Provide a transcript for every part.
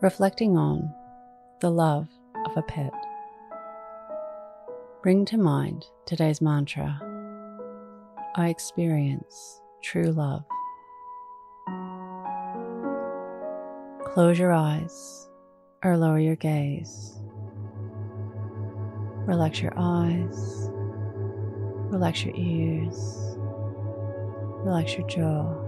reflecting on the love of a pet. Bring to mind today's mantra I experience true love. Close your eyes or lower your gaze. Relax your eyes, relax your ears, relax your jaw.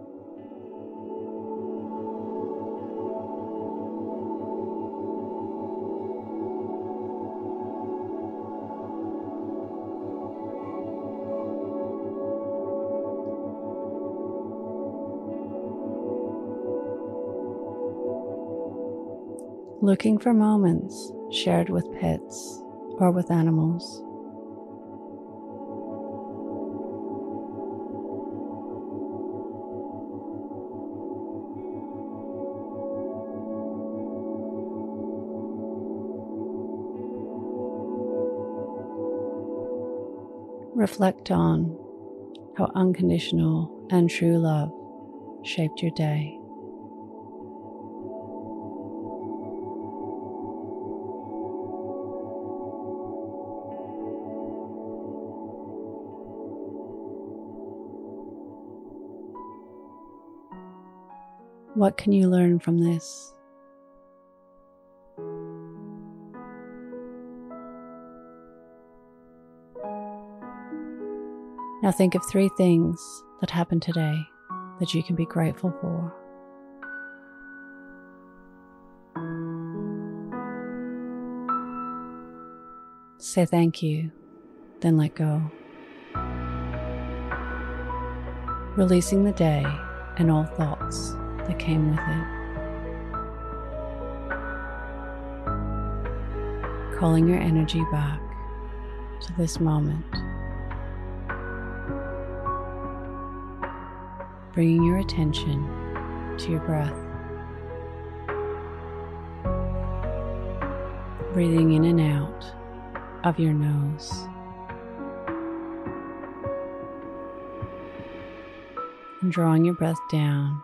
Looking for moments shared with pets or with animals. Reflect on how unconditional and true love shaped your day. What can you learn from this? Now think of three things that happened today that you can be grateful for. Say thank you, then let go. Releasing the day and all thoughts that came with it. Calling your energy back to this moment. Bringing your attention to your breath. Breathing in and out of your nose. And drawing your breath down